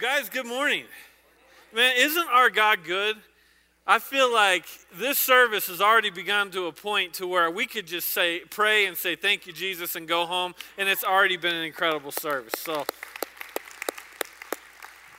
guys, good morning. Man, isn't our God good? I feel like this service has already begun to a point to where we could just say, pray and say, thank you, Jesus, and go home, and it's already been an incredible service. So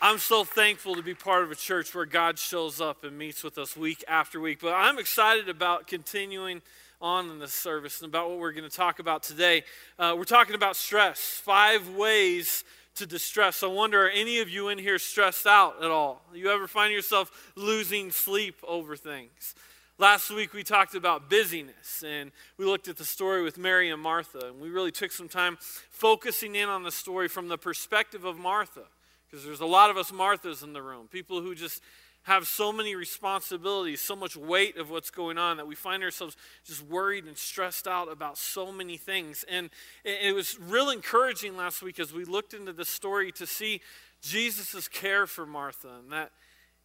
I'm so thankful to be part of a church where God shows up and meets with us week after week. But I'm excited about continuing on in this service and about what we're going to talk about today. Uh, we're talking about stress, five ways to distress. I wonder, are any of you in here stressed out at all? You ever find yourself losing sleep over things? Last week we talked about busyness and we looked at the story with Mary and Martha, and we really took some time focusing in on the story from the perspective of Martha. Because there's a lot of us Marthas in the room, people who just have so many responsibilities, so much weight of what's going on that we find ourselves just worried and stressed out about so many things. And it was real encouraging last week as we looked into the story to see Jesus' care for Martha and that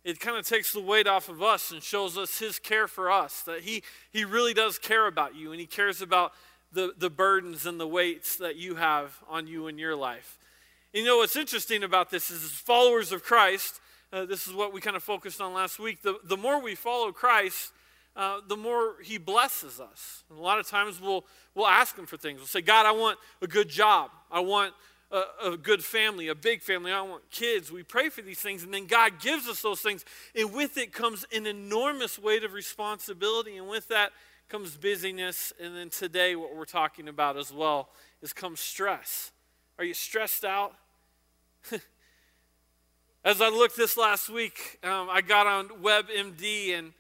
it kind of takes the weight off of us and shows us his care for us, that he, he really does care about you and he cares about the, the burdens and the weights that you have on you in your life. You know what's interesting about this is as followers of Christ, uh, this is what we kind of focused on last week. The, the more we follow Christ, uh, the more He blesses us. And a lot of times we'll, we'll ask Him for things. We'll say, God, I want a good job. I want a, a, good family, a big family. I want kids. We pray for these things, and then God gives us those things. And with it comes an enormous weight of responsibility. And with that comes busyness. And then today, what we're talking about as well is comes stress. Are you stressed out? As I looked this last week, um, I got on WebMD and,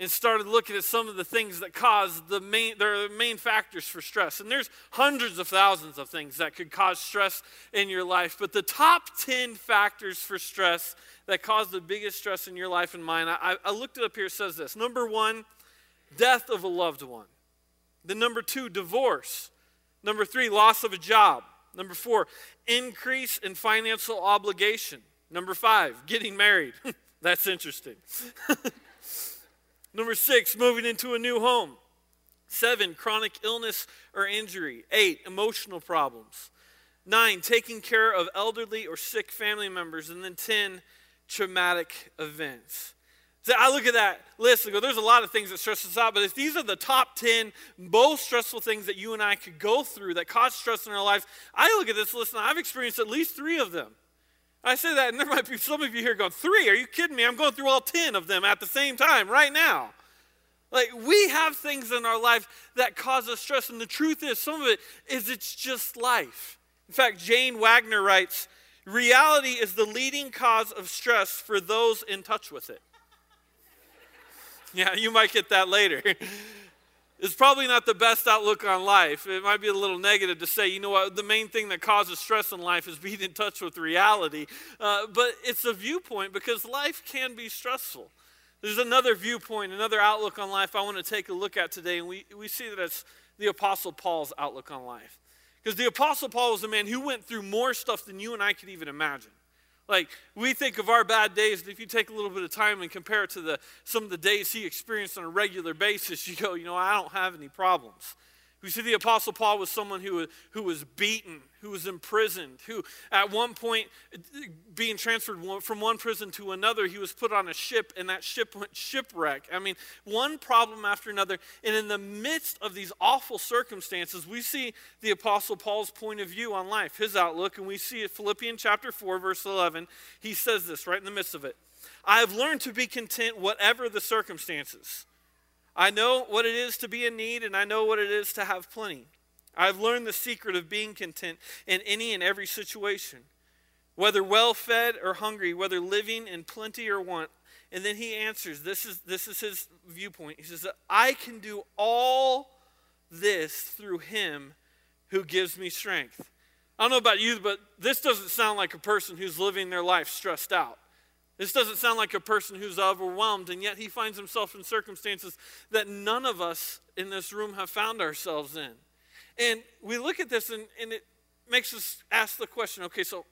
and started looking at some of the things that cause the main, the main factors for stress. And there's hundreds of thousands of things that could cause stress in your life. But the top 10 factors for stress that cause the biggest stress in your life and mine, I, I looked it up here, it says this. Number one, death of a loved one. The number two, divorce. Number three, loss of a job. Number four, increase in financial obligation. Number five, getting married. That's interesting. Number six, moving into a new home. Seven, chronic illness or injury. Eight, emotional problems. Nine, taking care of elderly or sick family members. And then 10, traumatic events. So I look at that list and go, there's a lot of things that stress us out, but if these are the top 10 most stressful things that you and I could go through that cause stress in our lives, I look at this list and I've experienced at least three of them. I say that, and there might be some of you here going, Three? Are you kidding me? I'm going through all 10 of them at the same time right now. Like, we have things in our life that cause us stress, and the truth is, some of it is it's just life. In fact, Jane Wagner writes, Reality is the leading cause of stress for those in touch with it. yeah, you might get that later. It's probably not the best outlook on life. It might be a little negative to say, you know what, the main thing that causes stress in life is being in touch with reality. Uh, but it's a viewpoint because life can be stressful. There's another viewpoint, another outlook on life I want to take a look at today, and we, we see that it's the Apostle Paul's outlook on life. Because the Apostle Paul was a man who went through more stuff than you and I could even imagine. Like we think of our bad days, and if you take a little bit of time and compare it to the, some of the days he experienced on a regular basis, you go, you know, I don't have any problems. We see the Apostle Paul was someone who, who was beaten, who was imprisoned, who at one point, being transferred from one prison to another, he was put on a ship, and that ship went shipwreck. I mean, one problem after another. And in the midst of these awful circumstances, we see the Apostle Paul's point of view on life, his outlook, and we see it Philippians chapter 4, verse 11. He says this right in the midst of it I have learned to be content, whatever the circumstances. I know what it is to be in need, and I know what it is to have plenty. I've learned the secret of being content in any and every situation, whether well fed or hungry, whether living in plenty or want. And then he answers this is, this is his viewpoint. He says, I can do all this through him who gives me strength. I don't know about you, but this doesn't sound like a person who's living their life stressed out. This doesn't sound like a person who's overwhelmed, and yet he finds himself in circumstances that none of us in this room have found ourselves in. And we look at this, and, and it makes us ask the question okay, so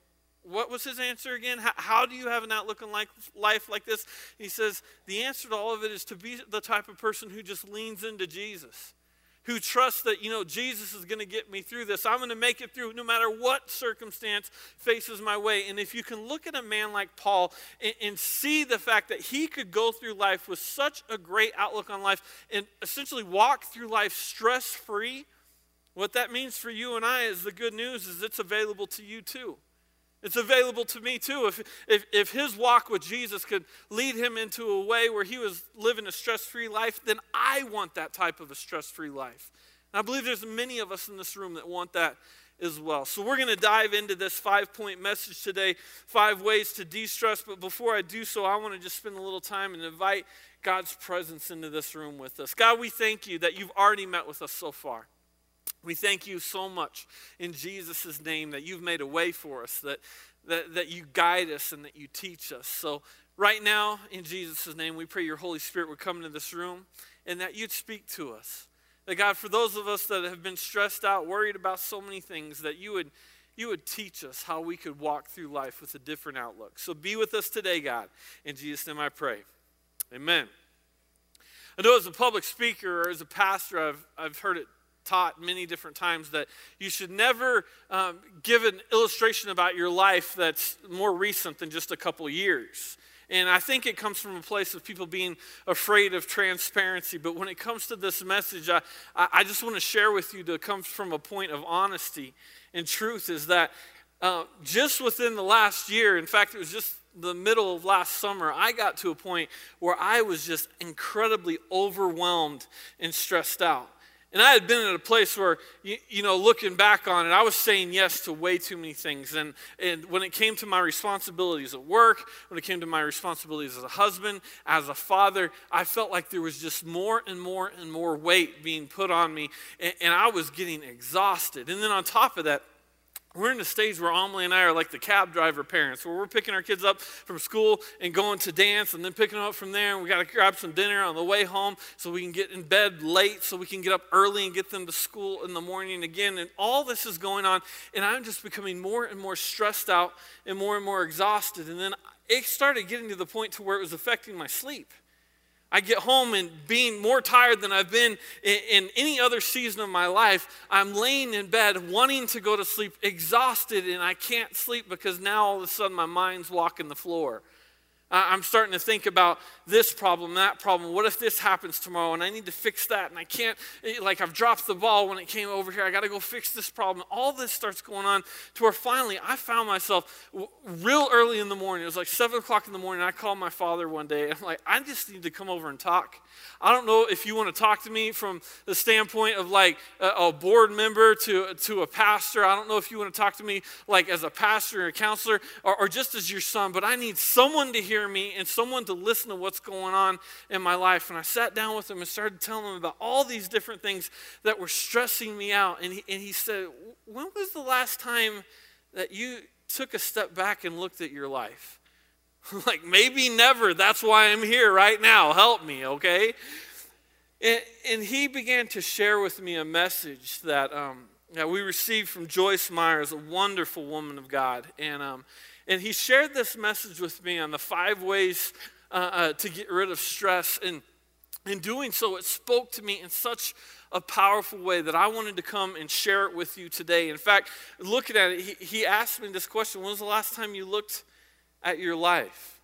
what was his answer again? How, how, do you have an outlook on life, life like this? He says, the answer to all of it is to be the type of person who just leans into Jesus who trust that, you know, Jesus is going to get me through this. I'm going to make it through no matter what circumstance faces my way. And if you can look at a man like Paul and, and see the fact that he could go through life with such a great outlook on life and essentially walk through life stress free, what that means for you and I is the good news is it's available to you too. It's available to me too. If, if, if his walk with Jesus could lead him into a way where he was living a stress free life, then I want that type of a stress free life. And I believe there's many of us in this room that want that as well. So we're going to dive into this five point message today five ways to de stress. But before I do so, I want to just spend a little time and invite God's presence into this room with us. God, we thank you that you've already met with us so far. We thank you so much in Jesus' name that you've made a way for us, that, that, that you guide us and that you teach us. So, right now, in Jesus' name, we pray your Holy Spirit would come into this room and that you'd speak to us. That, God, for those of us that have been stressed out, worried about so many things, that you would, you would teach us how we could walk through life with a different outlook. So, be with us today, God. In Jesus' name I pray. Amen. I know as a public speaker or as a pastor, I've, I've heard it taught many different times that you should never um, give an illustration about your life that's more recent than just a couple years. And I think it comes from a place of people being afraid of transparency. But when it comes to this message, I, I just want to share with you to come from a point of honesty and truth is that uh, just within the last year, in fact, it was just the middle of last summer, I got to a point where I was just incredibly overwhelmed and stressed out. And I had been at a place where, you, you, know, looking back on it, I was saying yes to way too many things. And, and when it came to my responsibilities at work, when it came to my responsibilities as a husband, as a father, I felt like there was just more and more and more weight being put on me. And, and I was getting exhausted. And then on top of that, we're in a stage where Amelie and I are like the cab driver parents, where we're picking our kids up from school and going to dance and then picking them up from there. And we got to grab some dinner on the way home so we can get in bed late, so we can get up early and get them to school in the morning again. And all this is going on. And I'm just becoming more and more stressed out and more and more exhausted. And then it started getting to the point to where it was affecting my sleep. I get home and being more tired than I've been in, in, any other season of my life, I'm laying in bed wanting to go to sleep, exhausted, and I can't sleep because now all of a sudden my mind's walking the floor. I'm starting to think about this problem, that problem. What if this happens tomorrow and I need to fix that and I can't, eh, like, I've dropped the ball when it came over here. I got to go fix this problem. All this starts going on to where finally I found myself real early in the morning. It was like 7 o'clock in the morning. I called my father one day. I'm like, I just need to come over and talk. I don't know if you want to talk to me from the standpoint of like a, a board member to, to a pastor. I don't know if you want to talk to me like as a pastor or a counselor or, or just as your son, but I need someone to hear me and someone to listen to what's going on in my life. And I sat down with him and started telling him about all these different things that were stressing me out. And he, and he said, When was the last time that you took a step back and looked at your life? like, maybe never. That's why I'm here right now. Help me, okay? And, and he began to share with me a message that, um, that we received from Joyce Myers, a wonderful woman of God. And um, and he shared this message with me on the five ways uh, uh, to get rid of stress. And in doing so, it spoke to me in such a powerful way that I wanted to come and share it with you today. In fact, looking at it, he, he asked me this question When was the last time you looked at your life?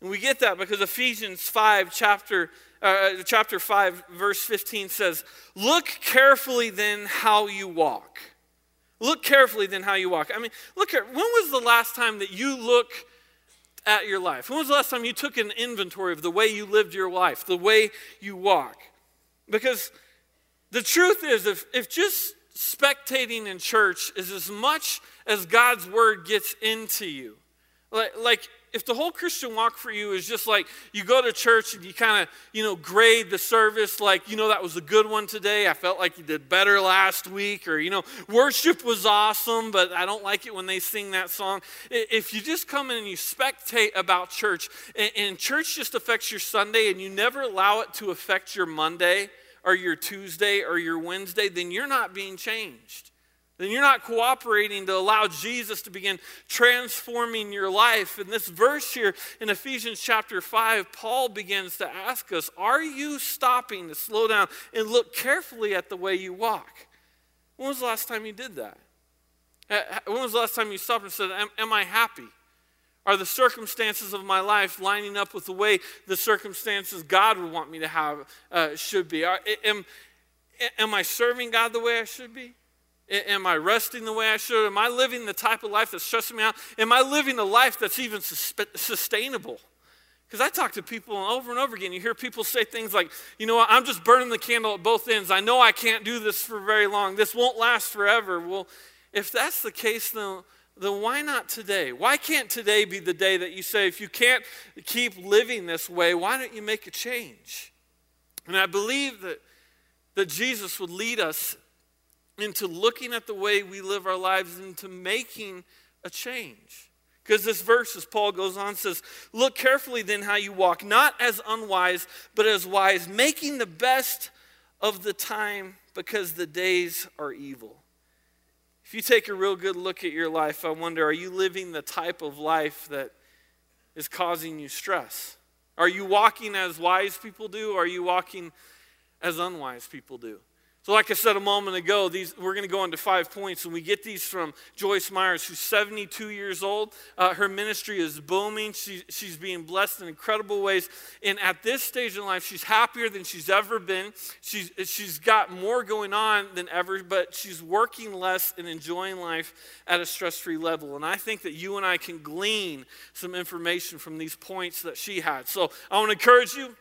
And we get that because Ephesians 5, chapter, uh, chapter 5, verse 15 says, Look carefully then how you walk Look carefully then how you walk. I mean, look at when was the last time that you look at your life? When was the last time you took an inventory of the way you lived your life, the way you walk? Because the truth is, if, if just spectating in church is as much as God's word gets into you, like, like if the whole Christian walk for you is just like you go to church and you kind of, you know, grade the service like, you know, that was a good one today. I felt like you did better last week. Or, you know, worship was awesome, but I don't like it when they sing that song. If you just come in and you spectate about church and, and church just affects your Sunday and you never allow it to affect your Monday or your Tuesday or your Wednesday, then you're not being changed. Then you're not cooperating to allow Jesus to begin transforming your life. In this verse here in Ephesians chapter 5, Paul begins to ask us Are you stopping to slow down and look carefully at the way you walk? When was the last time you did that? When was the last time you stopped and said, Am, am I happy? Are the circumstances of my life lining up with the way the circumstances God would want me to have uh, should be? Are, am, am I serving God the way I should be? Am I resting the way I should? Am I living the type of life that's stressing me out? Am I living a life that's even sustainable? Because I talk to people over and over again. You hear people say things like, you know what, I'm just burning the candle at both ends. I know I can't do this for very long. This won't last forever. Well, if that's the case, then, then why not today? Why can't today be the day that you say, if you can't keep living this way, why don't you make a change? And I believe that, that Jesus would lead us into looking at the way we live our lives into making a change. Because this verse, as Paul goes on, says, Look carefully then how you walk, not as unwise, but as wise, making the best of the time because the days are evil. If you take a real good look at your life, I wonder are you living the type of life that is causing you stress? Are you walking as wise people do, or are you walking as unwise people do? So, like I said a moment ago, these, we're going to go into five points, and we get these from Joyce Myers, who's 72 years old. Uh, her ministry is booming. She, she's being blessed in incredible ways. And at this stage in life, she's happier than she's ever been. She's, she's got more going on than ever, but she's working less and enjoying life at a stress free level. And I think that you and I can glean some information from these points that she had. So, I want to encourage you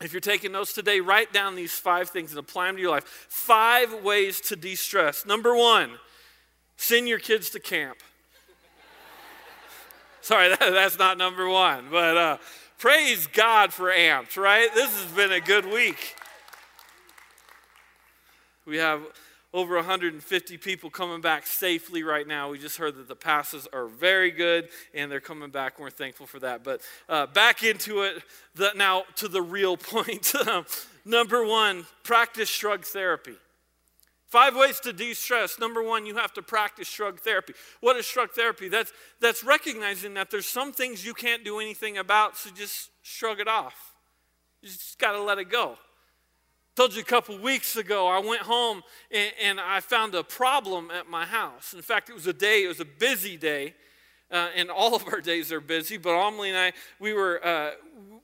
if you're taking notes today, write down these five things and apply them to your life. Five ways to de stress. Number one, send your kids to camp. Sorry, that, that's not number one, but uh, praise God for amps, right? This has been a good week. We have over 150 people coming back safely right now. We just heard that the passes are very good and they're coming back, and we're thankful for that. But uh, back into it the, now to the real point. Number one, practice shrug therapy. Five ways to de stress. Number one, you have to practice shrug therapy. What is shrug therapy? That's, that's recognizing that there's some things you can't do anything about, so just shrug it off. You just got to let it go told you a couple weeks ago i went home and, and, i found a problem at my house. In fact it was a day it was a busy day uh, and all of our days are busy but Amelie and i we were uh,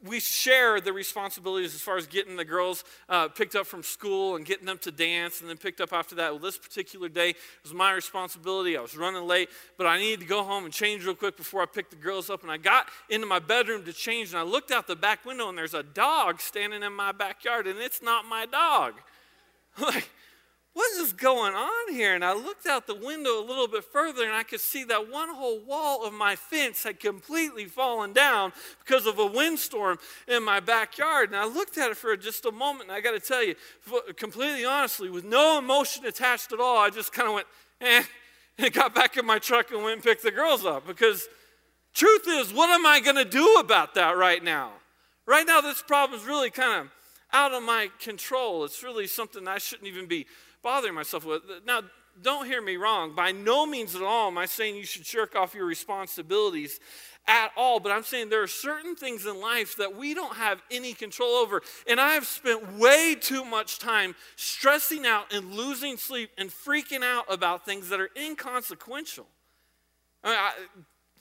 we share the responsibilities as far as getting the girls uh, picked up from school and getting them to dance and then picked up after that. Well, this particular day was my responsibility. I was running late, but I needed to go home and change real quick before I picked the girls up. And I got into my bedroom to change, and I looked out the back window, and there's a dog standing in my backyard, and it's not my dog. like, what is going on here? And I looked out the window a little bit further and I could see that one whole wall of my fence had completely fallen down because of a windstorm in my backyard. And I looked at it for just a moment and I got to tell you, completely honestly, with no emotion attached at all, I just kind of went, eh, and got back in my truck and went and picked the girls up because truth is, what am I going to do about that right now? Right now, this problem is really kind of out of my control. It's really something I shouldn't even be bothering myself with. Now, don't hear me wrong. By no means at all am I saying you should shirk off your responsibilities at all, but I'm saying there are certain things in life that we don't have any control over. And I have spent way too much time stressing out and losing sleep and freaking out about things that are inconsequential. I mean, I,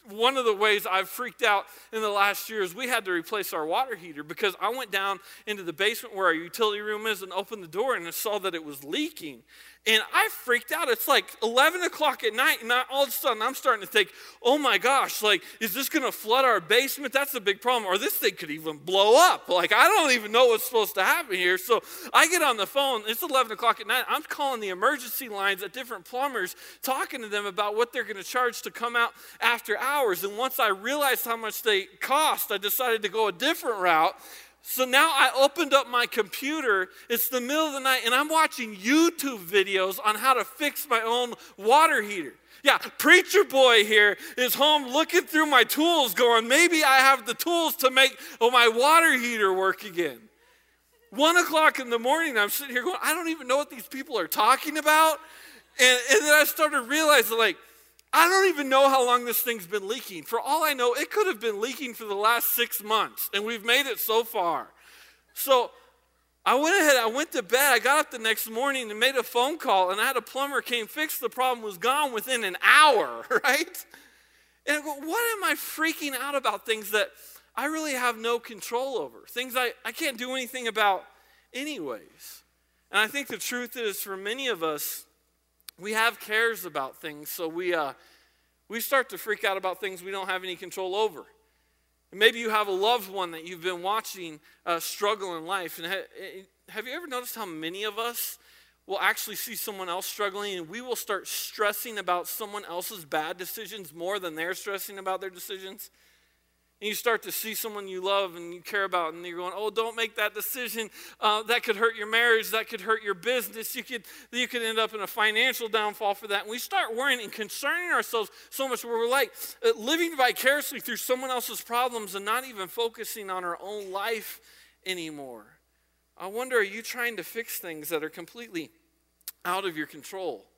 one of the ways I've freaked out in the last year is we had to replace our water heater because I went down into the basement where our utility room is and opened the door and I saw that it was leaking. And I freaked out. It's like 11 o'clock at night, and I, all of a sudden I'm starting to think, oh my gosh, like, is this going to flood our basement? That's a big problem. Or this thing could even blow up. Like, I don't even know what's supposed to happen here. So I get on the phone. It's 11 o'clock at night. I'm calling the emergency lines at different plumbers, talking to them about what they're going to charge to come out after hours. And once I realized how much they cost, I decided to go a different route so now I opened up my computer. It's the middle of the night, and I'm watching YouTube videos on how to fix my own water heater. Yeah, preacher boy here is home looking through my tools, going, maybe I have the tools to make my water heater work again. One o'clock in the morning, I'm sitting here going, I don't even know what these people are talking about. And, and then I started realizing, like, I don't even know how long this thing's been leaking. For all I know, it could have been leaking for the last six months, and we've made it so far. So I went ahead, I went to bed, I got up the next morning and made a phone call, and I had a plumber came fix the problem, was gone within an hour, right? And I go, what am I freaking out about things that I really have no control over? Things I, I can't do anything about anyways. And I think the truth is, for many of us, we have cares about things, so we, uh, we start to freak out about things we don't have any control over. And maybe you have a loved one that you've been watching uh, struggle in life. And ha- eh, have you ever noticed how many of us will actually see someone else struggling and we will start stressing about someone else's bad decisions more than they're stressing about their decisions? And you start to see someone you love and you care about, and you're going, "Oh, don't make that decision. Uh, that could hurt your marriage. That could hurt your business. You could you could end up in a financial downfall for that." And we start worrying and concerning ourselves so much, where we're like uh, living vicariously through someone else's problems and not even focusing on our own life anymore. I wonder, are you trying to fix things that are completely out of your control?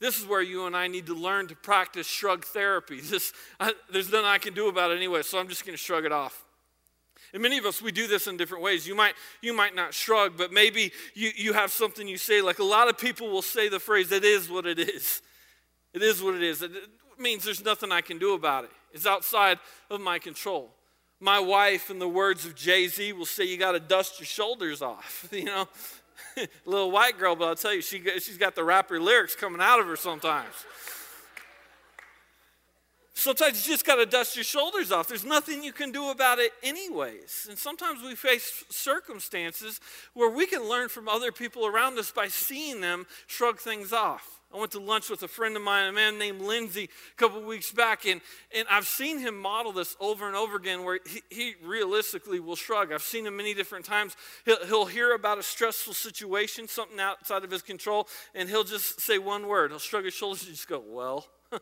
This is where you and I need to learn to practice shrug therapy. This, I, there's nothing I can do about it anyway, so I'm just going to shrug it off. And many of us, we do this in different ways. You might, you might not shrug, but maybe you, you have something you say. Like a lot of people will say the phrase, it is what it is. It is what it is. It means there's nothing I can do about it. It's outside of my control. My wife, in the words of Jay Z, will say, You got to dust your shoulders off. You know, little white girl, but I'll tell you, she, she's got the rapper lyrics coming out of her sometimes. Sometimes you just got to dust your shoulders off. There's nothing you can do about it, anyways. And sometimes we face circumstances where we can learn from other people around us by seeing them shrug things off. I went to lunch with a friend of mine, a man named Lindsay, a couple weeks back, and, and I've seen him model this over and over again where he, he realistically will shrug. I've seen him many different times. He'll, he'll hear about a stressful situation, something outside of his control, and he'll just say one word. He'll shrug his shoulders and just go, Well.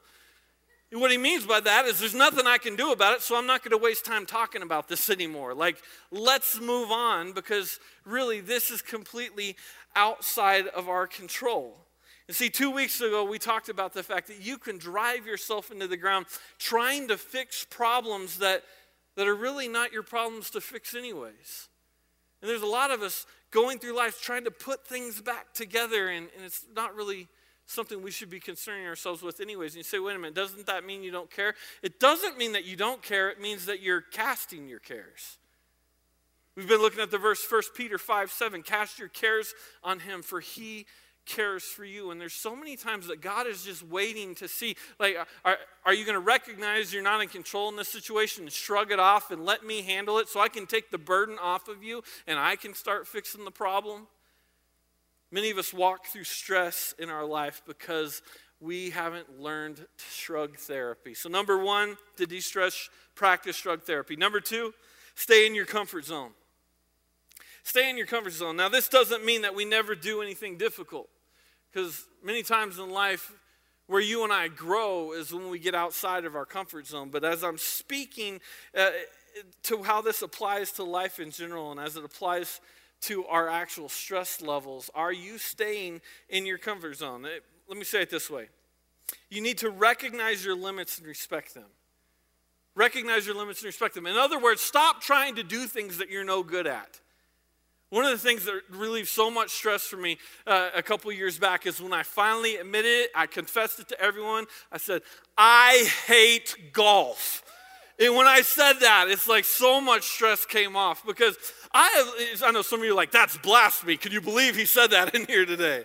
what he means by that is there's nothing I can do about it, so I'm not going to waste time talking about this anymore. Like, let's move on because really this is completely outside of our control. And see, two weeks ago, we talked about the fact that you can drive yourself into the ground trying to fix problems that, that are really not your problems to fix, anyways. And there's a lot of us going through life trying to put things back together, and, and it's not really something we should be concerning ourselves with, anyways. And you say, wait a minute, doesn't that mean you don't care? It doesn't mean that you don't care, it means that you're casting your cares. We've been looking at the verse 1 Peter 5 7. Cast your cares on him, for he cares for you. And there's so many times that God is just waiting to see, like, are, are you going to recognize you're not in control in this situation and shrug it off and let me handle it so I can take the burden off of you and I can start fixing the problem? Many of us walk through stress in our life because we haven't learned to shrug therapy. So, number one, to de stress, practice shrug therapy. Number two, stay in your comfort zone. Stay in your comfort zone. Now, this doesn't mean that we never do anything difficult. Because many times in life, where you and I grow is when we get outside of our comfort zone. But as I'm speaking uh, to how this applies to life in general and as it applies to our actual stress levels, are you staying in your comfort zone? Uh, let me say it this way you need to recognize your limits and respect them. Recognize your limits and respect them. In other words, stop trying to do things that you're no good at. One of the things that relieved so much stress for me uh, a couple years back is when I finally admitted it, I confessed it to everyone. I said, I hate golf. And when I said that, it's like so much stress came off because I, have, I know some of you are like, that's blasphemy. Can you believe he said that in here today?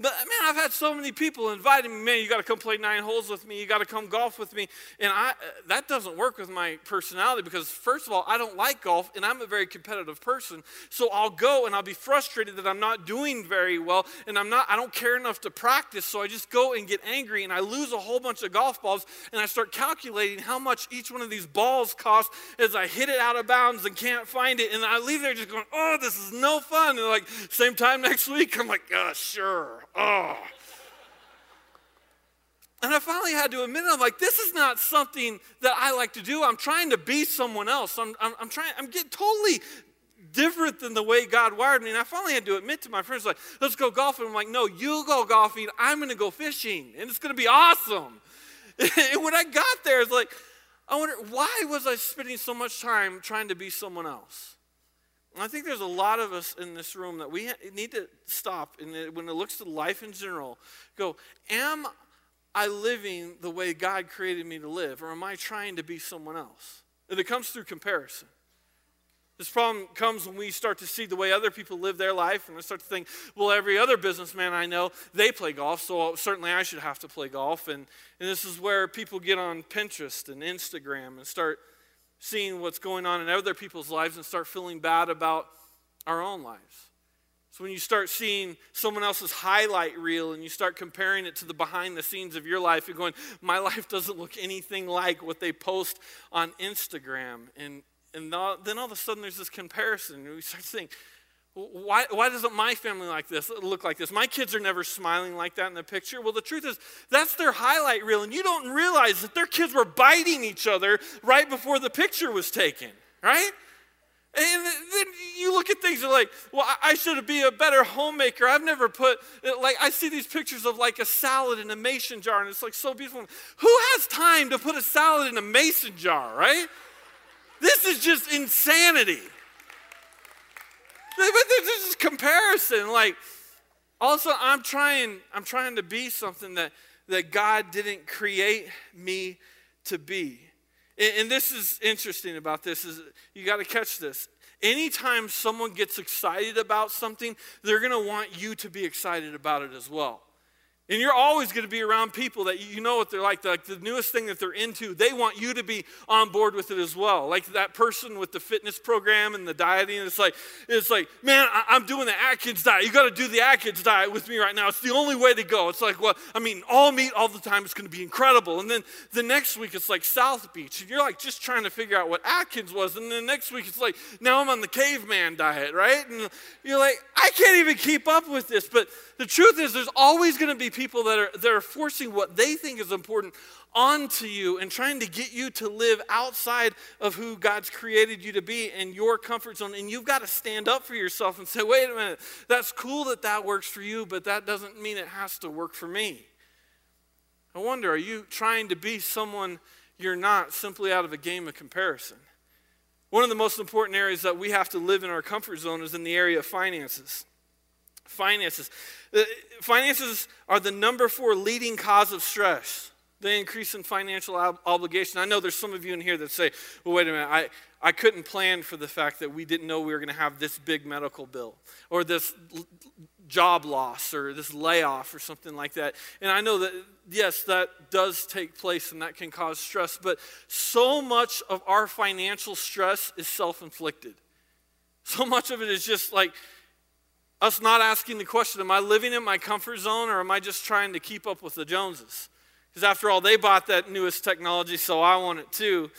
But man, I've had so many people inviting me, man, you got to come play nine holes with me. You got to come golf with me. And I, uh, that doesn't work with my personality because, first of all, I don't like golf and I'm a very competitive person. So I'll go and I'll be frustrated that I'm not doing very well and I'm not, I don't care enough to practice. So I just go and get angry and I lose a whole bunch of golf balls and I start calculating how much each one of these balls cost as I hit it out of bounds and can't find it. And I leave there just going, oh, this is no fun. And like, same time next week, I'm like, oh, sure oh. And I finally had to admit it. I'm like, this is not something that I like to do. I'm trying to be someone else. I'm, I'm, I'm trying, I'm getting totally different than the way God wired me. And I finally had to admit to my friends, like, let's go golfing. I'm like, no, you go golfing. I'm going to go fishing. And it's going to be awesome. and when I got there, it's like, I wonder, why was I spending so much time trying to be someone else? And I think there's a lot of us in this room that we need to stop and when it looks to life in general, go, am I living the way God created me to live, or am I trying to be someone else? And it comes through comparison. This problem comes when we start to see the way other people live their life and we start to think, well, every other businessman I know, they play golf, so certainly I should have to play golf. And, and this is where people get on Pinterest and Instagram and start seeing what's going on in other people's lives and start feeling bad about our own lives. So when you start seeing someone else's highlight reel and you start comparing it to the behind the scenes of your life, you're going, my life doesn't look anything like what they post on Instagram. And, and then all of a sudden there's this comparison. And we start think, why, why doesn't my family like this look like this? My kids are never smiling like that in the picture. Well, the truth is, that's their highlight reel, and you don't realize that their kids were biting each other right before the picture was taken, right? And then you look at things and like, well, I should be a better homemaker. I've never put, like, I see these pictures of like a salad in a mason jar, and it's like so beautiful. Who has time to put a salad in a mason jar, right? This is just insanity. But this is comparison. Like, also, I'm trying, I'm trying to be something that, that God didn't create me to be. And this is interesting about this is you got to catch this. Anytime someone gets excited about something, they're going to want you to be excited about it as well. And you're always going to be around people that you know what they're like, like the newest thing that they're into. They want you to be on board with it as well. Like that person with the fitness program and the dieting. It's like, it's like, man, I, am doing the Atkins diet. You got to do the Atkins diet with me right now. It's the only way to go. It's like, well, I mean, all meat all the time is going to be incredible. And then the next week it's like South Beach, and you're like just trying to figure out what Atkins was. And then next week it's like, now I'm on the caveman diet, right? And you're like, I can't even keep up with this. But the truth is, there's always going to be people that are, that are forcing what they think is important onto you and trying to get you to live outside of who God's created you to be in your comfort zone. And you've got to stand up for yourself and say, wait a minute, that's cool that that works for you, but that doesn't mean it has to work for me. I wonder, are you trying to be someone you're not simply out of a game of comparison? One of the most important areas that we have to live in our comfort zone is in the area of finances. Finances. Uh, finances are the number four leading cause of stress. The increase in financial ob- obligation. I know there's some of you in here that say, well, wait a minute, I, I couldn't plan for the fact that we didn't know we were going to have this big medical bill or this l- job loss or this layoff or something like that. And I know that, yes, that does take place and that can cause stress, but so much of our financial stress is self inflicted. So much of it is just like, us not asking the question, am I living in my comfort zone or am I just trying to keep up with the Joneses? Because after all, they bought that newest technology, so I want it too.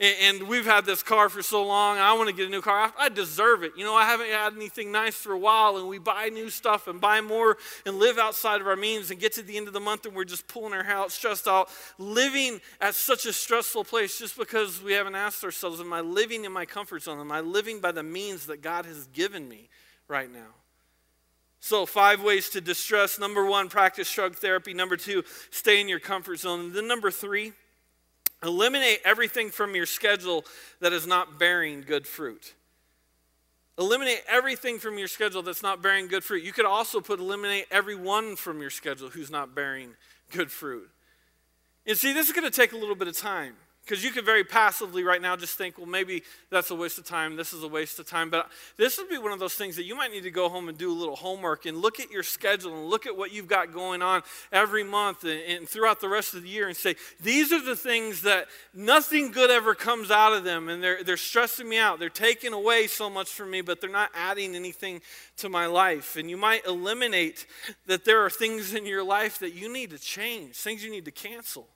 And we've had this car for so long, I want to get a new car. I deserve it. You know, I haven't had anything nice for a while, and we buy new stuff and buy more and live outside of our means and get to the end of the month and we're just pulling our hair out, stressed out, living at such a stressful place just because we haven't asked ourselves, Am I living in my comfort zone? Am I living by the means that God has given me right now? So, five ways to distress. Number one, practice shrug therapy. Number two, stay in your comfort zone. And then number three, eliminate everything from your schedule that is not bearing good fruit. Eliminate everything from your schedule that's not bearing good fruit. You could also put eliminate everyone from your schedule who's not bearing good fruit. And see, this is going to take a little bit of time. Because you could very passively right now just think, well, maybe that's a waste of time. This is a waste of time. But this would be one of those things that you might need to go home and do a little homework and look at your schedule and look at what you've got going on every month and, and throughout the rest of the year and say, these are the things that nothing good ever comes out of them. And they're, they're stressing me out. They're taking away so much from me, but they're not adding anything to my life. And you might eliminate that there are things in your life that you need to change, things you need to cancel.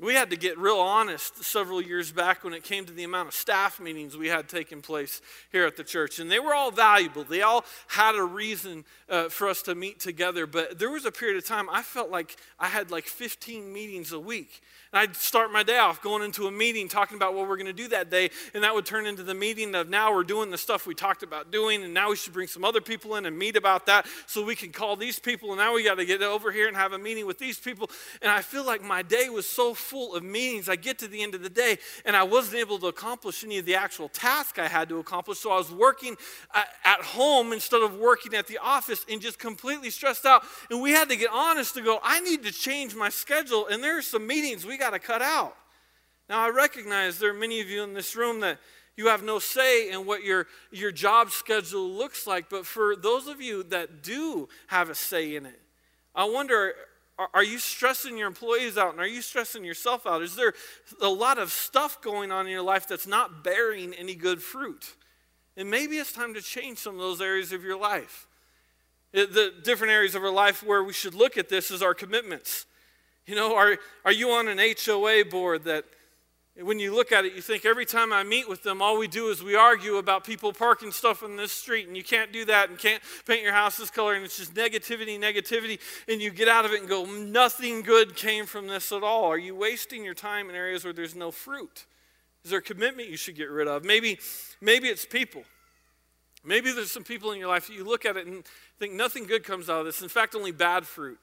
We had to get real honest several years back when it came to the amount of staff meetings we had taking place here at the church. And they were all valuable. They all had a reason uh, for us to meet together. But there was a period of time I felt like I had like 15 meetings a week. And I'd start my day off going into a meeting talking about what we're going to do that day. And that would turn into the meeting of now we're doing the stuff we talked about doing. And now we should bring some other people in and meet about that so we can call these people. And now we got to get over here and have a meeting with these people. And I feel like my day was so full of meetings. I get to the end of the day and I wasn't able to accomplish any of the actual task I had to accomplish. So I was working uh, at home instead of working at the office and just completely stressed out. And we had to get honest to go, I need to change my schedule. And there are some meetings we got to cut out. Now, I recognize there are many of you in this room that you have no say in what your, your job schedule looks like, but for those of you that do have a say in it, I wonder are, you stressing your employees out and are you stressing yourself out? Is there a lot of stuff going on in your life that's not bearing any good fruit? And maybe it's time to change some of those areas of your life. The different areas of our life where we should look at this is our commitments. You know, are, are you on an HOA board that when you look at it, you think every time I meet with them, all we do is we argue about people parking stuff in this street, and you can't do that, and can't paint your house this color, and it's just negativity, negativity, and you get out of it and go, nothing good came from this at all. Are you wasting your time in areas where there's no fruit? Is there a commitment you should get rid of? Maybe, maybe it's people. Maybe there's some people in your life that you look at it and think nothing good comes out of this. In fact, only bad fruit.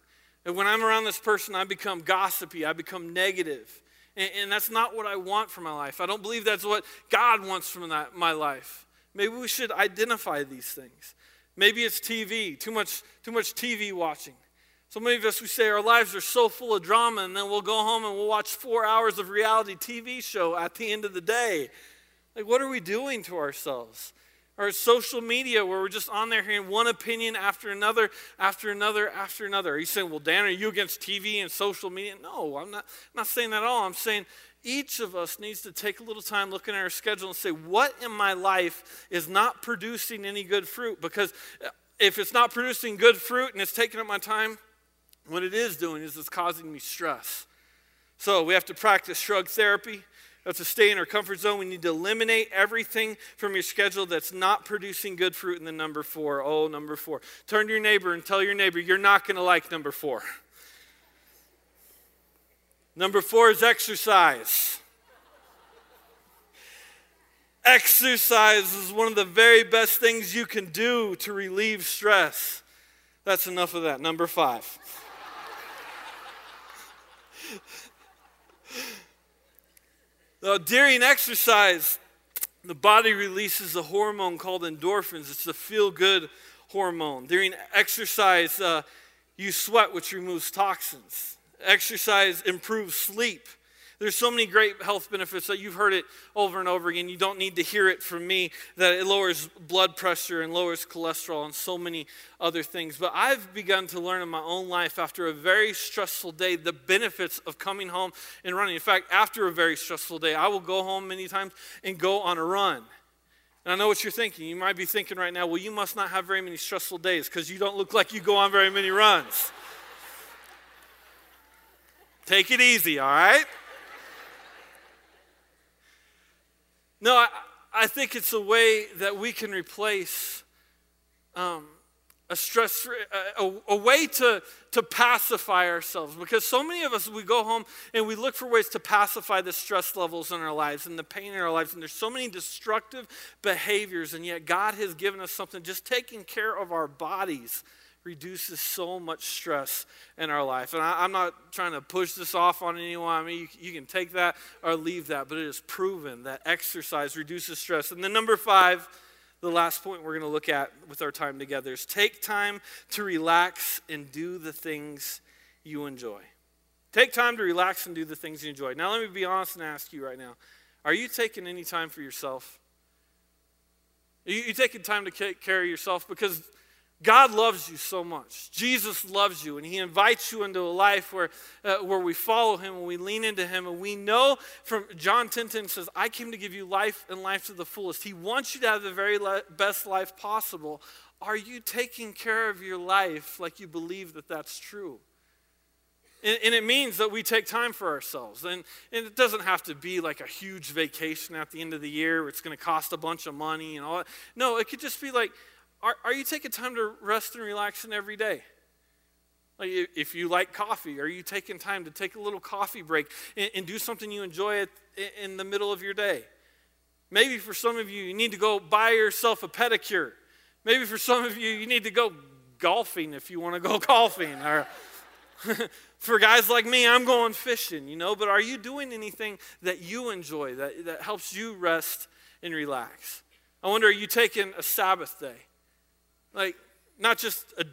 And when I'm around this person, I become gossipy, I become negative. And, and that's not what I want for my life. I don't believe that's what God wants from that, my life. Maybe we should identify these things. Maybe it's TV, too much, too much TV watching. So many of us, we say our lives are so full of drama, and then we'll go home and we'll watch four hours of reality TV show at the end of the day. Like, what are we doing to ourselves? Or social media where we're just on there hearing one opinion after another, after another, after another. Are you saying, well, Dan, are you against TV and social media? No, I'm not, I'm not saying that at all. I'm saying each of us needs to take a little time looking at our schedule and say, what in my life is not producing any good fruit? Because uh, if it's not producing good fruit and it's taking up my time, what it is doing is it's causing me stress. So we have to practice shrug therapy to stay in our comfort zone. We need to eliminate everything from your schedule that's not producing good fruit in the number four. Oh, number four. Turn to your neighbor and tell your neighbor, you're not going to like number four. Number four is exercise. Exercise is one of the very best things you can do to relieve stress. That's enough of that. Number five. Uh, during exercise, the body releases a hormone called endorphins. It's the feel good hormone. During exercise, uh, you sweat, which removes toxins. Exercise improves sleep. There's so many great health benefits that you've heard it over and over again. You don't need to hear it from me that it lowers blood pressure and lowers cholesterol and so many other things. But I've begun to learn in my own life after a very stressful day the benefits of coming home and running. In fact, after a very stressful day, I will go home many times and go on a run. And I know what you're thinking. You might be thinking right now, well, you must not have very many stressful days because you don't look like you go on very many runs. Take it easy, all right? No, I, I think it's a way that we can replace um, a stress, a, a, way to, to pacify ourselves. Because so many of us, we go home and we look for ways to pacify the stress levels in our lives and the pain in our lives. And there's so many destructive behaviors, and yet God has given us something just taking care of our bodies reduces so much stress in our life. And I, am not trying to push this off on anyone. I mean, you, you, can take that or leave that, but it is proven that exercise reduces stress. And then, number five, the last point we're going to look at with our time together is take time to relax and do the things you enjoy. Take time to relax and do the things you enjoy. Now, let me be honest and ask you right now are you taking any time for yourself? Are you, you taking time to take care of yourself? Because God loves you so much. Jesus loves you, and He invites you into a life where, uh, where we follow Him and we lean into Him. And we know from John 10 10 says, I came to give you life and life to the fullest. He wants you to have the very le- best life possible. Are you taking care of your life like you believe that that's true? And, and it means that we take time for ourselves. And, and it doesn't have to be like a huge vacation at the end of the year where it's going to cost a bunch of money and all that. No, it could just be like, are, are you taking time to rest and relax in every day? Like if you like coffee, are you taking time to take a little coffee break and, and do something you enjoy at, in the middle of your day? Maybe for some of you, you need to go buy yourself a pedicure. Maybe for some of you, you need to go golfing if you want to go golfing. Or for guys like me, I'm going fishing, you know. But are you doing anything that you enjoy, that, that helps you rest and relax? I wonder, are you taking a Sabbath day? Like, not just a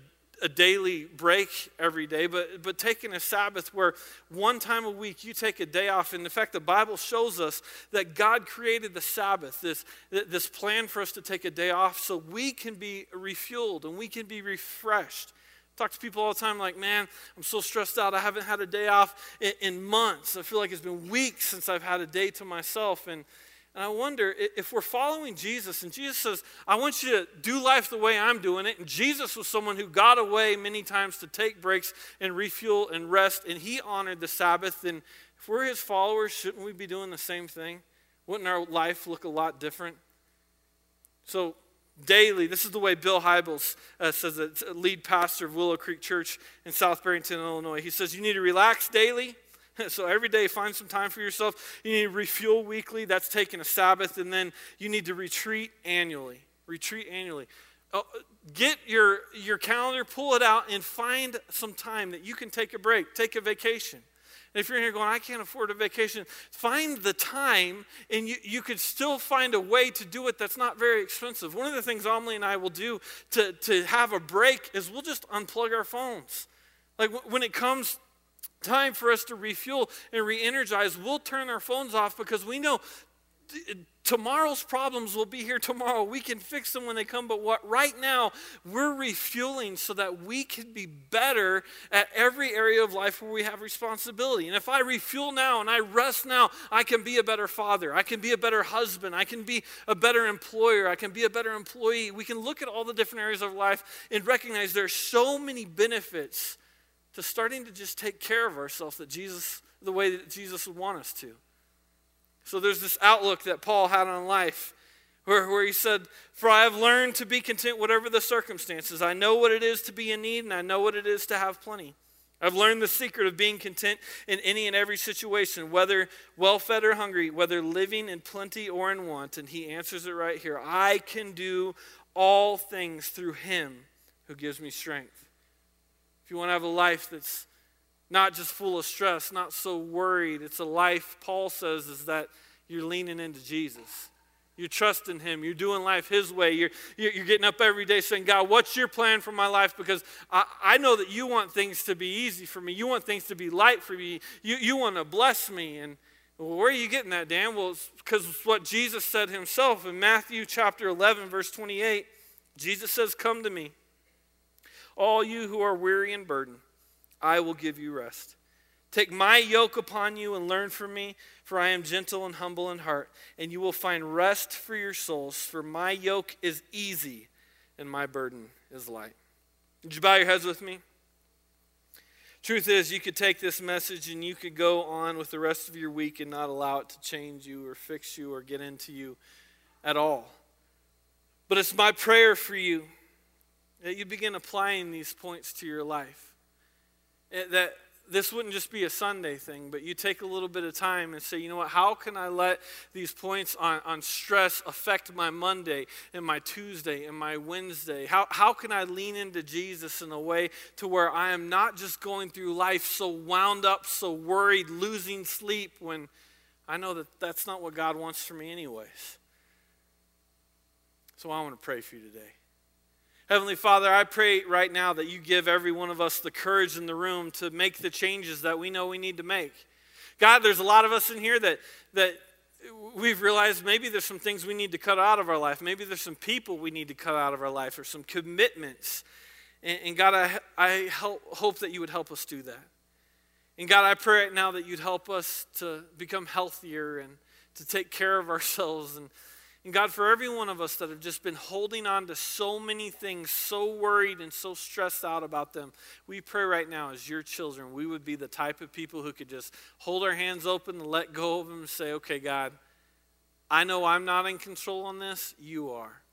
a daily break every day, but, but taking a Sabbath where one time a week you take a day off. And in fact, the Bible shows us that God created the Sabbath, this, this plan for us to take a day off so we can be refueled and we can be refreshed. Talk to people all the time like, man, I'm so stressed out. I haven't had a day off in, in months. I feel like it's been weeks since I've had a day to myself. And and I wonder if we're following Jesus, and Jesus says, I want you to do life the way I'm doing it. And Jesus was someone who got away many times to take breaks and refuel and rest, and he honored the Sabbath. And if we're his followers, shouldn't we be doing the same thing? Wouldn't our life look a lot different? So, daily, this is the way Bill Hybels uh, says it, lead pastor of Willow Creek Church in South Barrington, Illinois. He says, You need to relax daily so every day, find some time for yourself. You need to refuel weekly. That's taking a Sabbath. And then you need to retreat annually. Retreat annually. Oh, get your, your calendar, pull it out, and find some time that you can take a break, take a vacation. And if you're here going, I can't afford a vacation, find the time and you, you could still find a way to do it that's not very expensive. One of the things Amelie and I will do to, to have a break is we'll just unplug our phones. Like when it comes time for us to refuel and re energize, we'll turn our phones off because we know tomorrow's problems will be here tomorrow. We can fix them when they come, but what right now we're refueling so that we can be better at every area of life where we have responsibility. And if I refuel now and I rest now, I can be a better father. I can be a better husband. I can be a better employer. I can be a better employee. We can look at all the different areas of life and recognize there are so many benefits to starting to just take care of ourselves that Jesus, the way that Jesus would want us to. So there's this outlook that Paul had on life where, where he said, For I have learned to be content whatever the circumstances. I know what it is to be in need, and I know what it is to have plenty. I've learned the secret of being content in any and every situation, whether well fed or hungry, whether living in plenty or in want. And he answers it right here I can do all things through him who gives me strength. If you want to have a life that's not just full of stress, not so worried, it's a life, Paul says, is that you're leaning into Jesus. You're trusting Him. You're doing life His way. You're, you're getting up every day saying, God, what's your plan for my life? Because I, I know that you want things to be easy for me. You want things to be light for me. You, you want to bless me. And well, where are you getting that, Dan? Well, it's because it's what Jesus said Himself in Matthew chapter 11, verse 28. Jesus says, Come to me. All you who are weary and burdened, I will give you rest. Take my yoke upon you and learn from me, for I am gentle and humble in heart, and you will find rest for your souls. For my yoke is easy and my burden is light. Would you bow your heads with me? Truth is, you could take this message and you could go on with the rest of your week and not allow it to change you or fix you or get into you at all. But it's my prayer for you that you begin applying these points to your life. That this wouldn't just be a Sunday thing, but you take a little bit of time and say, you know what, how can I let these points on, on stress affect my Monday and my Tuesday and my Wednesday? How, how can I lean into Jesus in a way to where I am not just going through life so wound up, so worried, losing sleep when I know that that's not what God wants for me, anyways? So I want to pray for you today. Heavenly Father, I pray right now that you give every one of us the courage in the room to make the changes that we know we need to make. God, there's a lot of us in here that, that we've realized maybe there's some things we need to cut out of our life. Maybe there's some people we need to cut out of our life or some commitments. And, and God, I, I help, hope that you would help us do that. And God, I pray right now that you'd help us to become healthier and to take care of ourselves and and God, for every one of us that have just been holding on to so many things, so worried and so stressed out about them, we pray right now as your children, we would be the type of people who could just hold our hands open and let go of them and say, okay, God, I know I'm not in control on this, you are.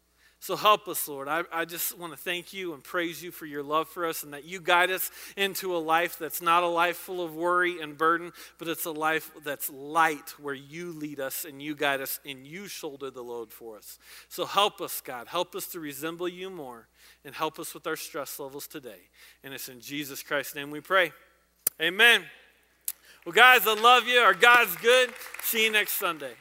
So help us, Lord. I, I just want to thank you and praise you for your love for us and that you guide us into a life that's not a life full of worry and burden, but it's a life that's light where you lead us and you guide us and you shoulder the load for us. So help us, God. Help us to resemble you more and help us with our stress levels today. And it's in Jesus Christ's name we pray. Amen. Well, guys, I love you. Our God's good. See you next Sunday.